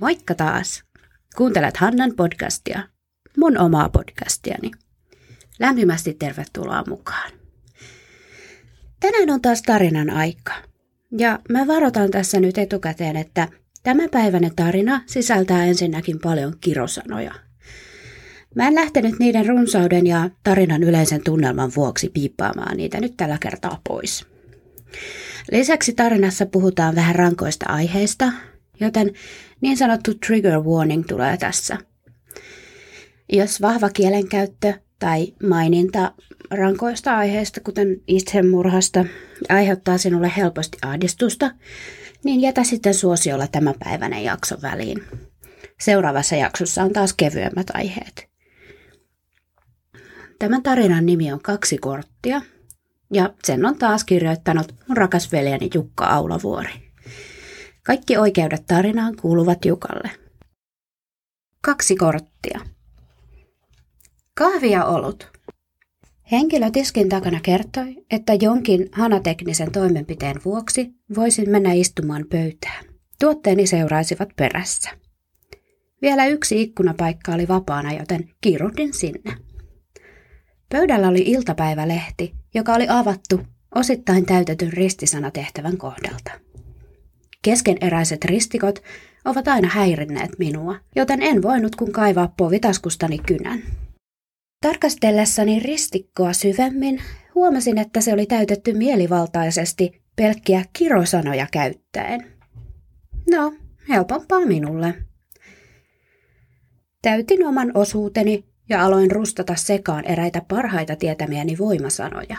Moikka taas! Kuuntelet Hannan podcastia, mun omaa podcastiani. Lämpimästi tervetuloa mukaan. Tänään on taas tarinan aika. Ja mä varoitan tässä nyt etukäteen, että tämänpäiväinen tarina sisältää ensinnäkin paljon kirosanoja. Mä en lähtenyt niiden runsauden ja tarinan yleisen tunnelman vuoksi piippaamaan niitä nyt tällä kertaa pois. Lisäksi tarinassa puhutaan vähän rankoista aiheista, joten niin sanottu trigger warning tulee tässä. Jos vahva kielenkäyttö tai maininta rankoista aiheista, kuten itsemurhasta, aiheuttaa sinulle helposti ahdistusta, niin jätä sitten suosiolla tämänpäiväinen jakso väliin. Seuraavassa jaksossa on taas kevyemmät aiheet. Tämän tarinan nimi on Kaksi korttia, ja sen on taas kirjoittanut mun rakas veljeni Jukka Aulavuori. Kaikki oikeudet tarinaan kuuluvat Jukalle. Kaksi korttia. Kahvia olut. Henkilö tiskin takana kertoi, että jonkin hanateknisen toimenpiteen vuoksi voisin mennä istumaan pöytään. Tuotteeni seuraisivat perässä. Vielä yksi ikkunapaikka oli vapaana, joten kiiruhdin sinne. Pöydällä oli iltapäivälehti, joka oli avattu osittain täytetyn ristisanatehtävän kohdalta. Keskeneräiset ristikot ovat aina häirinneet minua, joten en voinut kun kaivaa povitaskustani kynän. Tarkastellessani ristikkoa syvemmin huomasin, että se oli täytetty mielivaltaisesti pelkkiä kirosanoja käyttäen. No, helpompaa minulle. Täytin oman osuuteni ja aloin rustata sekaan eräitä parhaita tietämiäni voimasanoja.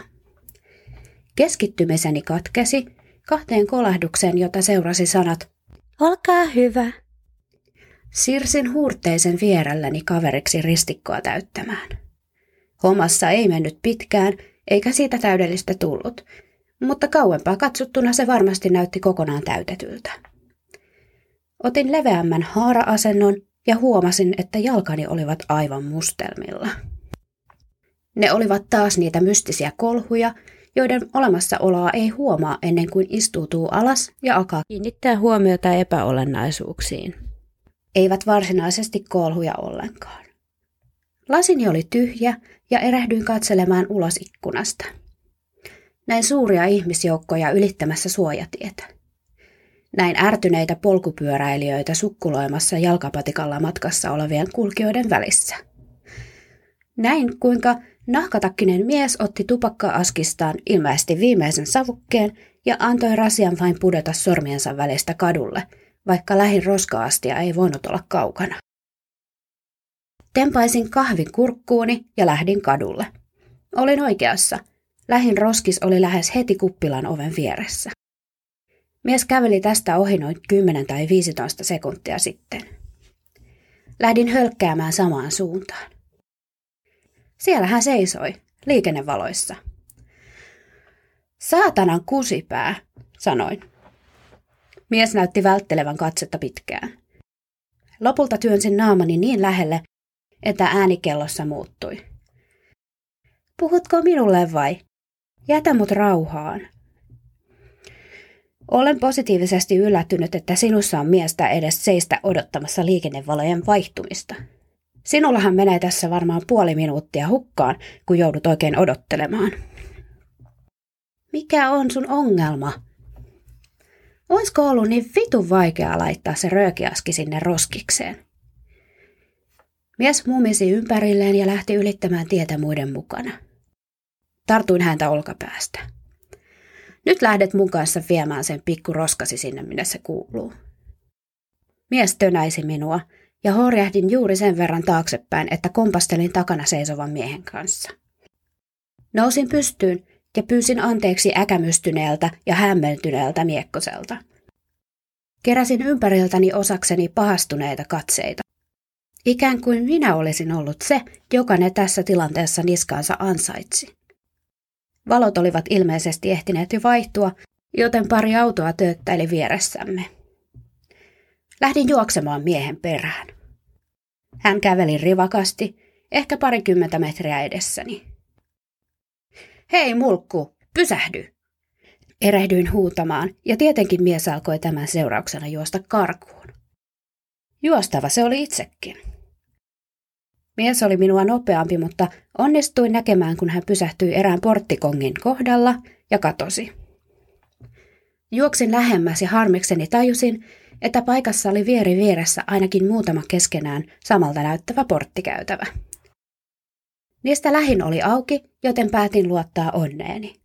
Keskittymiseni katkesi kahteen kolahdukseen, jota seurasi sanat Olkaa hyvä. Sirsin huurteisen vierelläni kaveriksi ristikkoa täyttämään. Hommassa ei mennyt pitkään, eikä siitä täydellistä tullut, mutta kauempaa katsottuna se varmasti näytti kokonaan täytetyltä. Otin leveämmän haara-asennon ja huomasin, että jalkani olivat aivan mustelmilla. Ne olivat taas niitä mystisiä kolhuja, joiden olemassaoloa ei huomaa ennen kuin istuutuu alas ja alkaa kiinnittää huomiota epäolennaisuuksiin. Eivät varsinaisesti kolhuja ollenkaan. Lasini oli tyhjä ja erehdyin katselemaan ulos ikkunasta. Näin suuria ihmisjoukkoja ylittämässä suojatietä. Näin ärtyneitä polkupyöräilijöitä sukkuloimassa jalkapatikalla matkassa olevien kulkijoiden välissä. Näin kuinka Nahkatakkinen mies otti tupakka-askistaan ilmeisesti viimeisen savukkeen ja antoi rasian vain pudota sormiensa välistä kadulle, vaikka lähin roskaastia ei voinut olla kaukana. Tempaisin kahvin kurkkuuni ja lähdin kadulle. Olin oikeassa. Lähin roskis oli lähes heti kuppilan oven vieressä. Mies käveli tästä ohi noin 10 tai 15 sekuntia sitten. Lähdin hölkkäämään samaan suuntaan. Siellä hän seisoi, liikennevaloissa. Saatanan kusipää, sanoin. Mies näytti välttelevän katsetta pitkään. Lopulta työnsin naamani niin lähelle, että äänikellossa muuttui. Puhutko minulle vai? Jätä mut rauhaan. Olen positiivisesti yllättynyt, että sinussa on miestä edes seistä odottamassa liikennevalojen vaihtumista. Sinullahan menee tässä varmaan puoli minuuttia hukkaan, kun joudut oikein odottelemaan. Mikä on sun ongelma? Oisko ollut niin vitun vaikeaa laittaa se röökiaski sinne roskikseen? Mies mumisi ympärilleen ja lähti ylittämään tietä muiden mukana. Tartuin häntä olkapäästä. Nyt lähdet mun kanssa viemään sen pikku roskasi sinne, minne se kuuluu. Mies tönäisi minua ja horjahdin juuri sen verran taaksepäin, että kompastelin takana seisovan miehen kanssa. Nousin pystyyn ja pyysin anteeksi äkämystyneeltä ja hämmentyneeltä miekkoselta. Keräsin ympäriltäni osakseni pahastuneita katseita. Ikään kuin minä olisin ollut se, joka ne tässä tilanteessa niskaansa ansaitsi. Valot olivat ilmeisesti ehtineet jo vaihtua, joten pari autoa tööttäili vieressämme. Lähdin juoksemaan miehen perään. Hän käveli rivakasti, ehkä parikymmentä metriä edessäni. Hei mulkku, pysähdy! Erehdyin huutamaan, ja tietenkin mies alkoi tämän seurauksena juosta karkuun. Juostava se oli itsekin. Mies oli minua nopeampi, mutta onnistuin näkemään, kun hän pysähtyi erään porttikongin kohdalla ja katosi. Juoksin lähemmäs ja harmikseni tajusin, että paikassa oli vieri vieressä ainakin muutama keskenään samalta näyttävä porttikäytävä. Niistä lähin oli auki, joten päätin luottaa onneeni.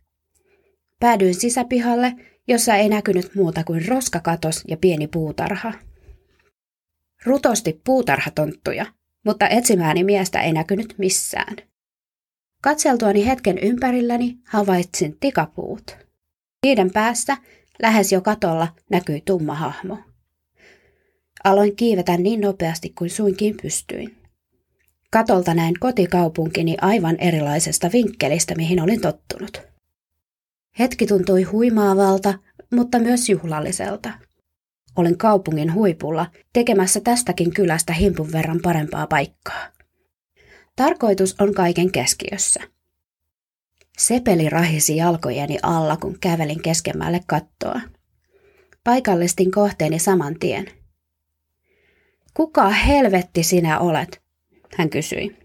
Päädyin sisäpihalle, jossa ei näkynyt muuta kuin roskakatos ja pieni puutarha. Rutosti puutarhatonttuja, mutta etsimääni miestä ei näkynyt missään. Katseltuani hetken ympärilläni havaitsin tikapuut. Niiden päässä, lähes jo katolla, näkyi tumma hahmo. Aloin kiivetä niin nopeasti kuin suinkin pystyin. Katolta näin kotikaupunkini aivan erilaisesta vinkkelistä, mihin olin tottunut. Hetki tuntui huimaavalta, mutta myös juhlalliselta. Olin kaupungin huipulla tekemässä tästäkin kylästä himpun verran parempaa paikkaa. Tarkoitus on kaiken keskiössä. Sepeli rahisi jalkojeni alla, kun kävelin keskemmälle kattoa. Paikallistin kohteeni saman tien. Kuka helvetti sinä olet? Hän kysyi.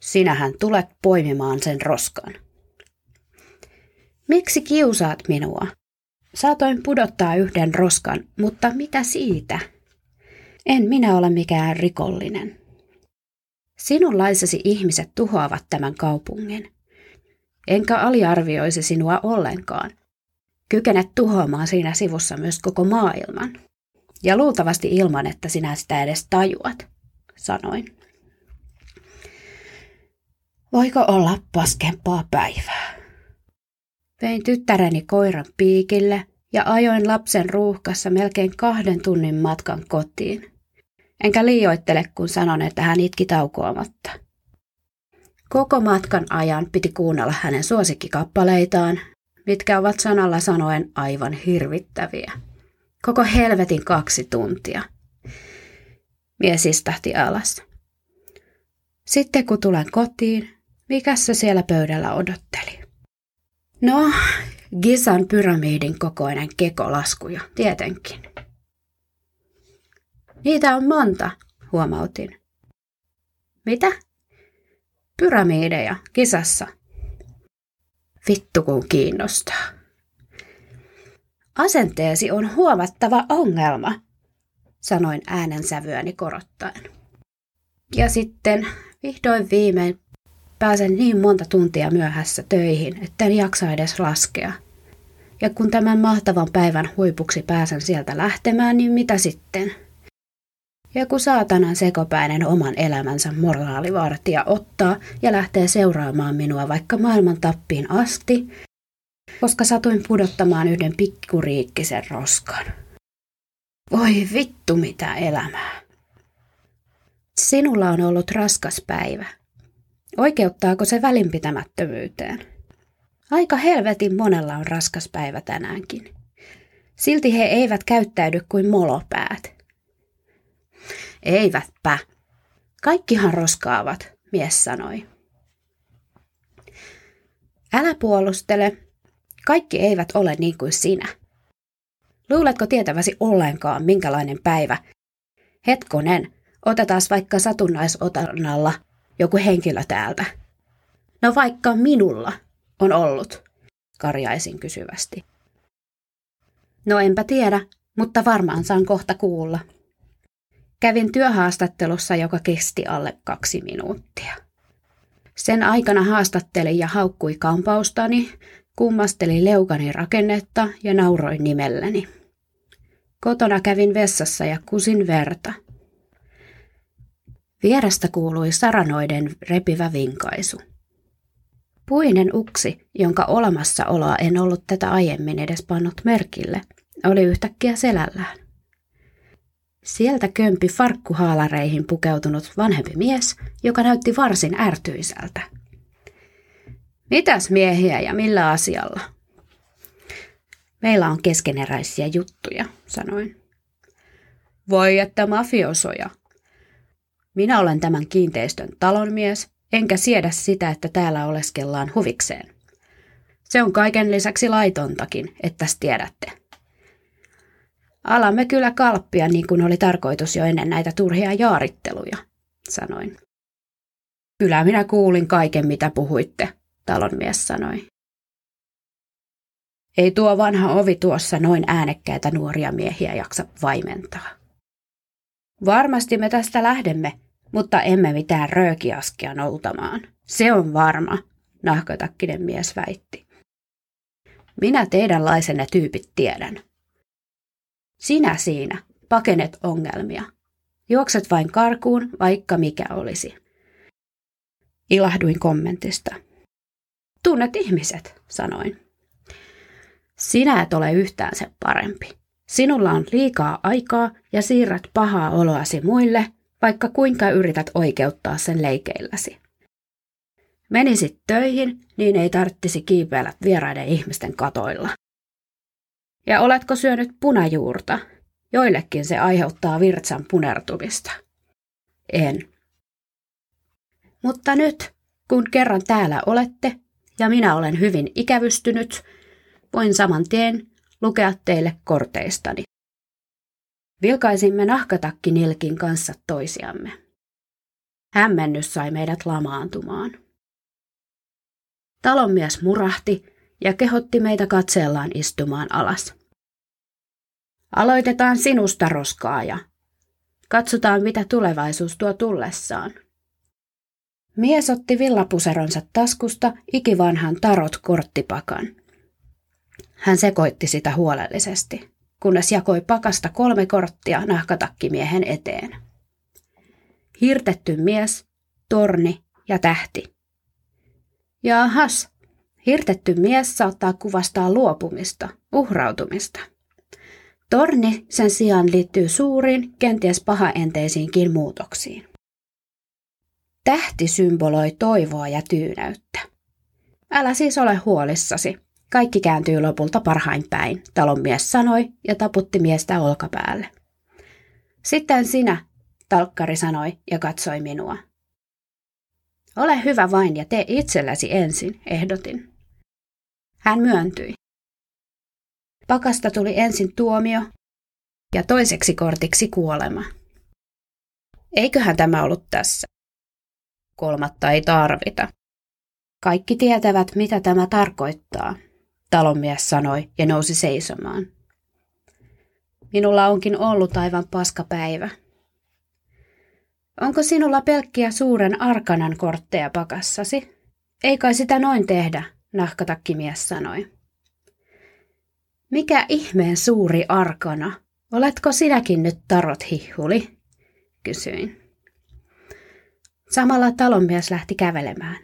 Sinähän tulet poimimaan sen roskan. Miksi kiusaat minua? Saatoin pudottaa yhden roskan, mutta mitä siitä? En minä ole mikään rikollinen. Sinunlaisesi ihmiset tuhoavat tämän kaupungin. Enkä aliarvioisi sinua ollenkaan. Kykenet tuhoamaan siinä sivussa myös koko maailman. Ja luultavasti ilman, että sinä sitä edes tajuat, sanoin. Voiko olla paskempaa päivää? Vein tyttäreni koiran piikille ja ajoin lapsen ruuhkassa melkein kahden tunnin matkan kotiin. Enkä liioittele, kun sanon, että hän itki taukoamatta. Koko matkan ajan piti kuunnella hänen suosikkikappaleitaan, mitkä ovat sanalla sanoen aivan hirvittäviä. Koko helvetin kaksi tuntia. Mies istahti alas. Sitten kun tulen kotiin, mikässä siellä pöydällä odotteli? No, Gisan pyramidin kokoinen kekolaskuja, tietenkin. Niitä on monta, huomautin. Mitä? Pyramideja kisassa. Vittu kun kiinnostaa. Asenteesi on huomattava ongelma, sanoin äänensävyäni korottaen. Ja sitten vihdoin viimein Pääsen niin monta tuntia myöhässä töihin, etten jaksa edes laskea. Ja kun tämän mahtavan päivän huipuksi pääsen sieltä lähtemään, niin mitä sitten? Ja kun saatanan sekopäinen oman elämänsä moraalivartija ottaa ja lähtee seuraamaan minua vaikka maailman tappiin asti, koska satuin pudottamaan yhden pikkuriikkisen roskan. Voi vittu mitä elämää. Sinulla on ollut raskas päivä. Oikeuttaako se välinpitämättömyyteen? Aika helvetin monella on raskas päivä tänäänkin. Silti he eivät käyttäydy kuin molopäät. Eivätpä. Kaikkihan roskaavat, mies sanoi. Älä puolustele. Kaikki eivät ole niin kuin sinä. Luuletko tietäväsi ollenkaan, minkälainen päivä? Hetkonen, otetaan vaikka satunnaisotannalla joku henkilö täältä. No vaikka minulla on ollut, karjaisin kysyvästi. No enpä tiedä, mutta varmaan saan kohta kuulla. Kävin työhaastattelussa, joka kesti alle kaksi minuuttia. Sen aikana haastattelin ja haukkui kampaustani, kummasteli leukani rakennetta ja nauroin nimelleni. Kotona kävin vessassa ja kusin verta – Vierestä kuului saranoiden repivä vinkaisu. Puinen uksi, jonka olemassaoloa en ollut tätä aiemmin edes pannut merkille, oli yhtäkkiä selällään. Sieltä kömpi farkkuhaalareihin pukeutunut vanhempi mies, joka näytti varsin ärtyiseltä. Mitäs miehiä ja millä asialla? Meillä on keskeneräisiä juttuja, sanoin. Voi että mafiosoja, minä olen tämän kiinteistön talonmies, enkä siedä sitä, että täällä oleskellaan huvikseen. Se on kaiken lisäksi laitontakin, että tiedätte. Alamme kyllä kalppia niin kuin oli tarkoitus jo ennen näitä turhia jaaritteluja, sanoin. Kyllä minä kuulin kaiken, mitä puhuitte, talonmies sanoi. Ei tuo vanha ovi tuossa noin äänekkäitä nuoria miehiä jaksa vaimentaa. Varmasti me tästä lähdemme, mutta emme mitään röökiaskia noutamaan. Se on varma, nahkatakkinen mies väitti. Minä teidänlaisenne tyypit tiedän. Sinä siinä, pakenet ongelmia. Juokset vain karkuun, vaikka mikä olisi. Ilahduin kommentista. Tunnet ihmiset, sanoin. Sinä et ole yhtään se parempi. Sinulla on liikaa aikaa ja siirrät pahaa oloasi muille, vaikka kuinka yrität oikeuttaa sen leikeilläsi. Menisit töihin, niin ei tarttisi kiipeillä vieraiden ihmisten katoilla. Ja oletko syönyt punajuurta? Joillekin se aiheuttaa virtsan punertumista. En. Mutta nyt, kun kerran täällä olette, ja minä olen hyvin ikävystynyt, voin saman tien lukea teille korteistani. Vilkaisimme nahkatakkinilkin kanssa toisiamme. Hämmennys sai meidät lamaantumaan. Talonmies murahti ja kehotti meitä katseellaan istumaan alas. Aloitetaan sinusta roskaaja. Katsotaan, mitä tulevaisuus tuo tullessaan. Mies otti villapuseronsa taskusta ikivanhan tarot korttipakan. Hän sekoitti sitä huolellisesti, kunnes jakoi pakasta kolme korttia nahkatakkimiehen eteen. Hirtetty mies, torni ja tähti. Jaahas, hirtetty mies saattaa kuvastaa luopumista, uhrautumista. Torni sen sijaan liittyy suuriin, kenties pahaenteisiinkin muutoksiin. Tähti symboloi toivoa ja tyynäyttä. Älä siis ole huolissasi. Kaikki kääntyy lopulta parhain päin, talonmies sanoi ja taputti miestä olkapäälle. Sitten sinä, talkkari sanoi ja katsoi minua. Ole hyvä vain ja tee itselläsi ensin, ehdotin. Hän myöntyi. Pakasta tuli ensin tuomio ja toiseksi kortiksi kuolema. Eiköhän tämä ollut tässä. Kolmatta ei tarvita. Kaikki tietävät, mitä tämä tarkoittaa, talonmies sanoi ja nousi seisomaan. Minulla onkin ollut aivan paska päivä. Onko sinulla pelkkiä suuren arkanan kortteja pakassasi? Ei kai sitä noin tehdä, nahkatakkimies sanoi. Mikä ihmeen suuri arkana? Oletko sinäkin nyt tarot hihuli? Kysyin. Samalla talonmies lähti kävelemään.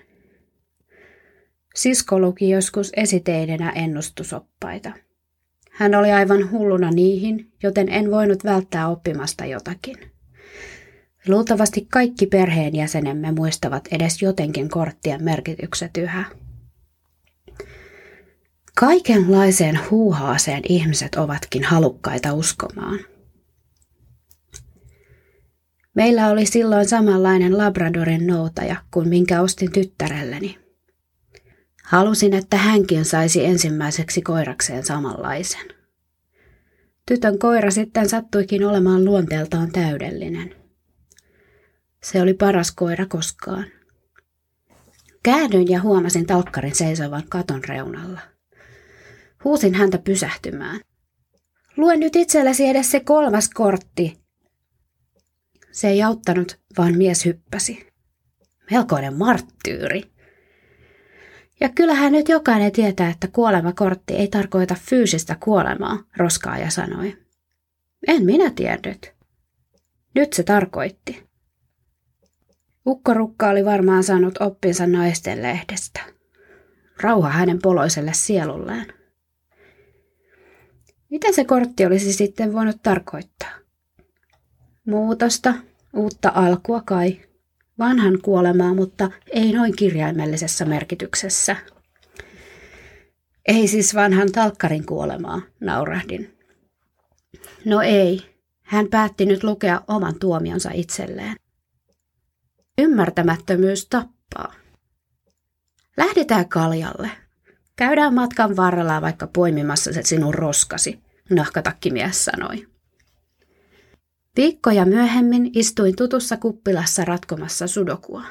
Sisko luki joskus esiteinenä ennustusoppaita. Hän oli aivan hulluna niihin, joten en voinut välttää oppimasta jotakin. Luultavasti kaikki perheenjäsenemme muistavat edes jotenkin korttien merkitykset yhä. Kaikenlaiseen huuhaaseen ihmiset ovatkin halukkaita uskomaan. Meillä oli silloin samanlainen Labradorin noutaja kuin minkä ostin tyttärelleni. Halusin, että hänkin saisi ensimmäiseksi koirakseen samanlaisen. Tytön koira sitten sattuikin olemaan luonteeltaan täydellinen. Se oli paras koira koskaan. Käännyin ja huomasin talkkarin seisovan katon reunalla. Huusin häntä pysähtymään. Lue nyt itsellesi edes se kolmas kortti. Se ei auttanut, vaan mies hyppäsi. Melkoinen marttyyri. Ja kyllähän nyt jokainen tietää, että kuolemakortti ei tarkoita fyysistä kuolemaa, roskaaja sanoi. En minä tiennyt. Nyt se tarkoitti. Ukkorukka oli varmaan saanut oppinsa naisten lehdestä. Rauha hänen poloiselle sielulleen. Mitä se kortti olisi sitten voinut tarkoittaa? Muutosta, uutta alkua kai. Vanhan kuolemaa, mutta ei noin kirjaimellisessä merkityksessä. Ei siis vanhan talkkarin kuolemaa, naurahdin. No ei, hän päätti nyt lukea oman tuomionsa itselleen. Ymmärtämättömyys tappaa. Lähdetään kaljalle. Käydään matkan varrella vaikka poimimassa se sinun roskasi, nahkatakkimies sanoi. Viikkoja myöhemmin istuin tutussa kuppilassa ratkomassa sudokua.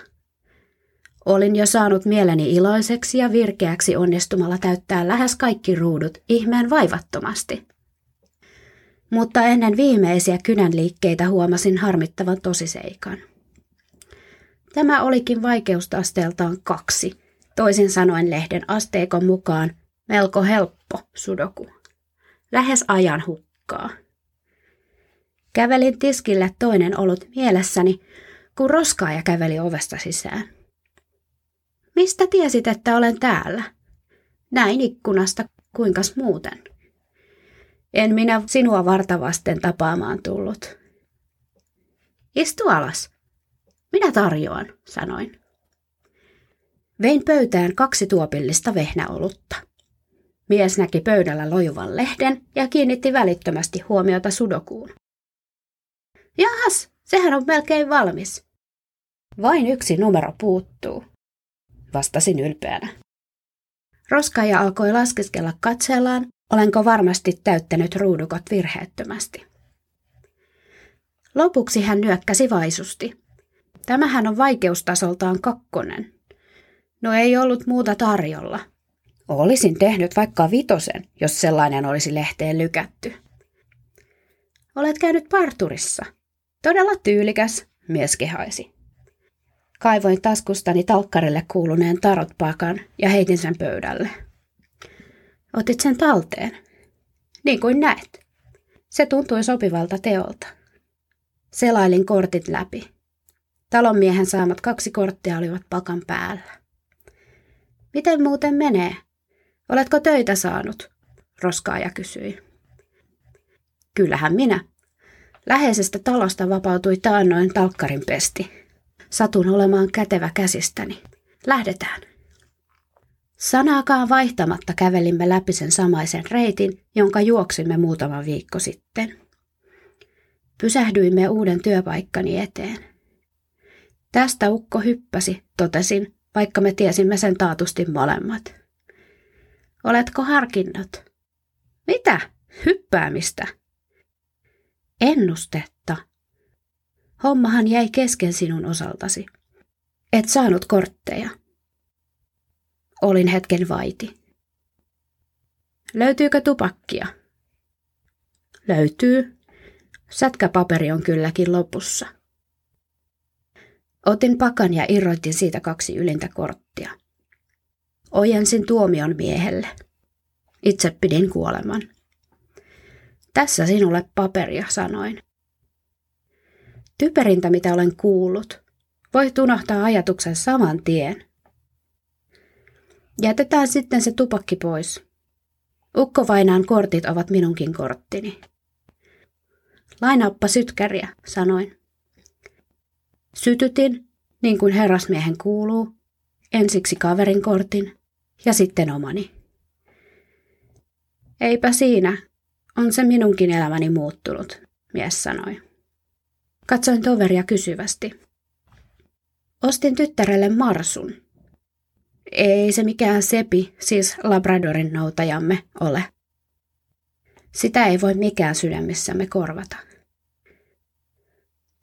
Olin jo saanut mieleni iloiseksi ja virkeäksi onnistumalla täyttää lähes kaikki ruudut ihmeen vaivattomasti. Mutta ennen viimeisiä kynänliikkeitä huomasin harmittavan tosiseikan. Tämä olikin vaikeusasteeltaan kaksi, toisin sanoen lehden asteikon mukaan melko helppo sudoku. Lähes ajan hukkaa. Kävelin tiskille toinen olut mielessäni, kun roskaaja käveli ovesta sisään. Mistä tiesit, että olen täällä? Näin ikkunasta, kuinkas muuten? En minä sinua vartavasten tapaamaan tullut. Istu alas. Minä tarjoan, sanoin. Vein pöytään kaksi tuopillista vehnäolutta. Mies näki pöydällä lojuvan lehden ja kiinnitti välittömästi huomiota sudokuun. Jahas, sehän on melkein valmis. Vain yksi numero puuttuu, vastasin ylpeänä. Roskaaja alkoi laskeskella katsellaan, olenko varmasti täyttänyt ruudukot virheettömästi. Lopuksi hän nyökkäsi vaisusti. Tämähän on vaikeustasoltaan kakkonen. No ei ollut muuta tarjolla. Olisin tehnyt vaikka vitosen, jos sellainen olisi lehteen lykätty. Olet käynyt parturissa, Todella tyylikäs, mies kehaisi. Kaivoin taskustani talkkarille kuuluneen tarotpakan ja heitin sen pöydälle. Otit sen talteen. Niin kuin näet. Se tuntui sopivalta teolta. Selailin kortit läpi. Talonmiehen saamat kaksi korttia olivat pakan päällä. Miten muuten menee? Oletko töitä saanut? Roskaaja kysyi. Kyllähän minä, Läheisestä talosta vapautui taannoin talkkarin pesti. Satun olemaan kätevä käsistäni. Lähdetään. Sanaakaan vaihtamatta kävelimme läpi sen samaisen reitin, jonka juoksimme muutama viikko sitten. Pysähdyimme uuden työpaikkani eteen. Tästä ukko hyppäsi, totesin, vaikka me tiesimme sen taatusti molemmat. Oletko harkinnut? Mitä? Hyppäämistä? Ennustetta. Hommahan jäi kesken sinun osaltasi. Et saanut kortteja. Olin hetken vaiti. Löytyykö tupakkia? Löytyy. Sätkäpaperi on kylläkin lopussa. Otin pakan ja irroitin siitä kaksi ylintä korttia. Ojensin tuomion miehelle. Itse pidin kuoleman. Tässä sinulle paperia, sanoin. Typerintä, mitä olen kuullut. Voit unohtaa ajatuksen saman tien. Jätetään sitten se tupakki pois. Ukkovainaan kortit ovat minunkin korttini. Lainaappa sytkäriä, sanoin. Sytytin, niin kuin herrasmiehen kuuluu, ensiksi kaverin kortin ja sitten omani. Eipä siinä, on se minunkin elämäni muuttunut, mies sanoi. Katsoin toveria kysyvästi. Ostin tyttärelle marsun. Ei se mikään sepi, siis Labradorin noutajamme, ole. Sitä ei voi mikään sydämessämme korvata.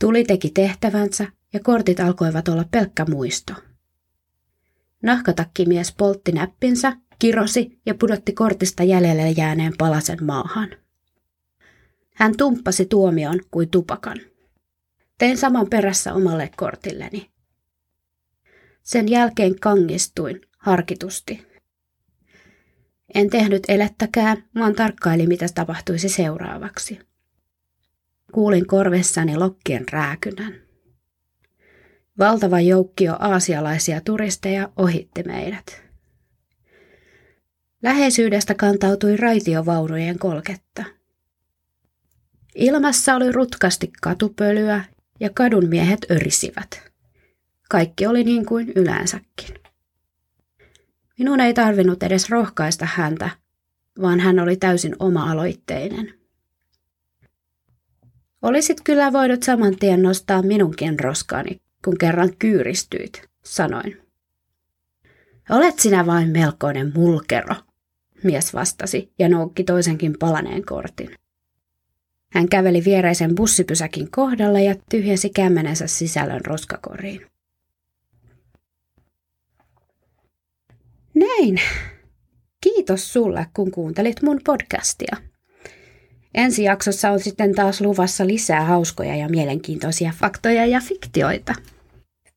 Tuli teki tehtävänsä ja kortit alkoivat olla pelkkä muisto. Nahkatakkimies poltti näppinsä, kirosi ja pudotti kortista jäljelle jääneen palasen maahan. Hän tumppasi tuomion kuin tupakan. Tein saman perässä omalle kortilleni. Sen jälkeen kangistuin harkitusti. En tehnyt elettäkään, vaan tarkkailin, mitä tapahtuisi seuraavaksi. Kuulin korvessani lokkien rääkynän. Valtava joukkio aasialaisia turisteja ohitti meidät. Läheisyydestä kantautui raitiovaunujen kolketta – Ilmassa oli rutkasti katupölyä ja kadun miehet örisivät. Kaikki oli niin kuin yleensäkin. Minun ei tarvinnut edes rohkaista häntä, vaan hän oli täysin oma-aloitteinen. Olisit kyllä voinut saman tien nostaa minunkin roskani, kun kerran kyyristyit, sanoin. Olet sinä vain melkoinen mulkero, mies vastasi ja noukki toisenkin palaneen kortin. Hän käveli viereisen bussipysäkin kohdalla ja tyhjensi kämmenensä sisällön roskakoriin. Näin. Kiitos sulle, kun kuuntelit mun podcastia. Ensi jaksossa on sitten taas luvassa lisää hauskoja ja mielenkiintoisia faktoja ja fiktioita.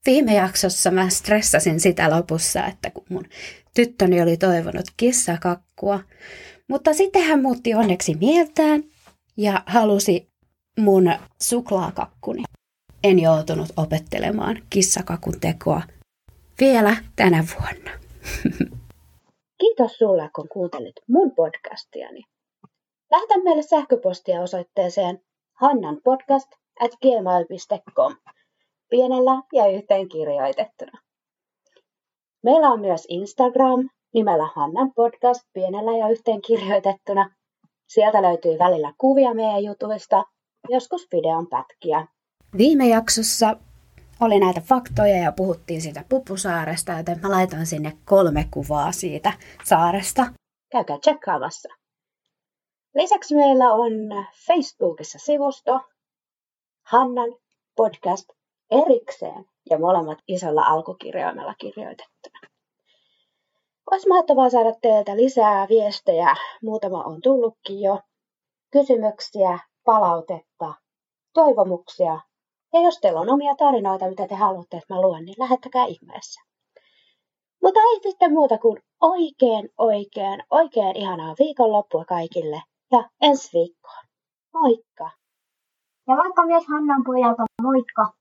Viime jaksossa mä stressasin sitä lopussa, että kun mun tyttöni oli toivonut kissakakkua, mutta sitten hän muutti onneksi mieltään ja halusi mun suklaakakkuni. En joutunut opettelemaan kissakakun tekoa vielä tänä vuonna. Kiitos sulle, kun kuuntelit mun podcastiani. Lähetä meille sähköpostia osoitteeseen hannanpodcast at gmail.com pienellä ja yhteen kirjoitettuna. Meillä on myös Instagram nimellä Hannan podcast pienellä ja yhteen kirjoitettuna. Sieltä löytyy välillä kuvia meidän jutuista, joskus videon pätkiä. Viime jaksossa oli näitä faktoja ja puhuttiin siitä Pupusaaresta, joten mä laitan sinne kolme kuvaa siitä saaresta. Käykää tsekkaamassa. Lisäksi meillä on Facebookissa sivusto Hannan podcast erikseen ja molemmat isolla alkukirjaimella kirjoitettuna. Olisi mahtavaa saada teiltä lisää viestejä. Muutama on tullutkin jo. Kysymyksiä, palautetta, toivomuksia. Ja jos teillä on omia tarinoita, mitä te haluatte, että mä luen, niin lähettäkää ihmeessä. Mutta ei sitten muuta kuin oikein, oikein, oikein ihanaa viikonloppua kaikille ja ensi viikkoon. Moikka! Ja vaikka myös Hannan pojalta moikka!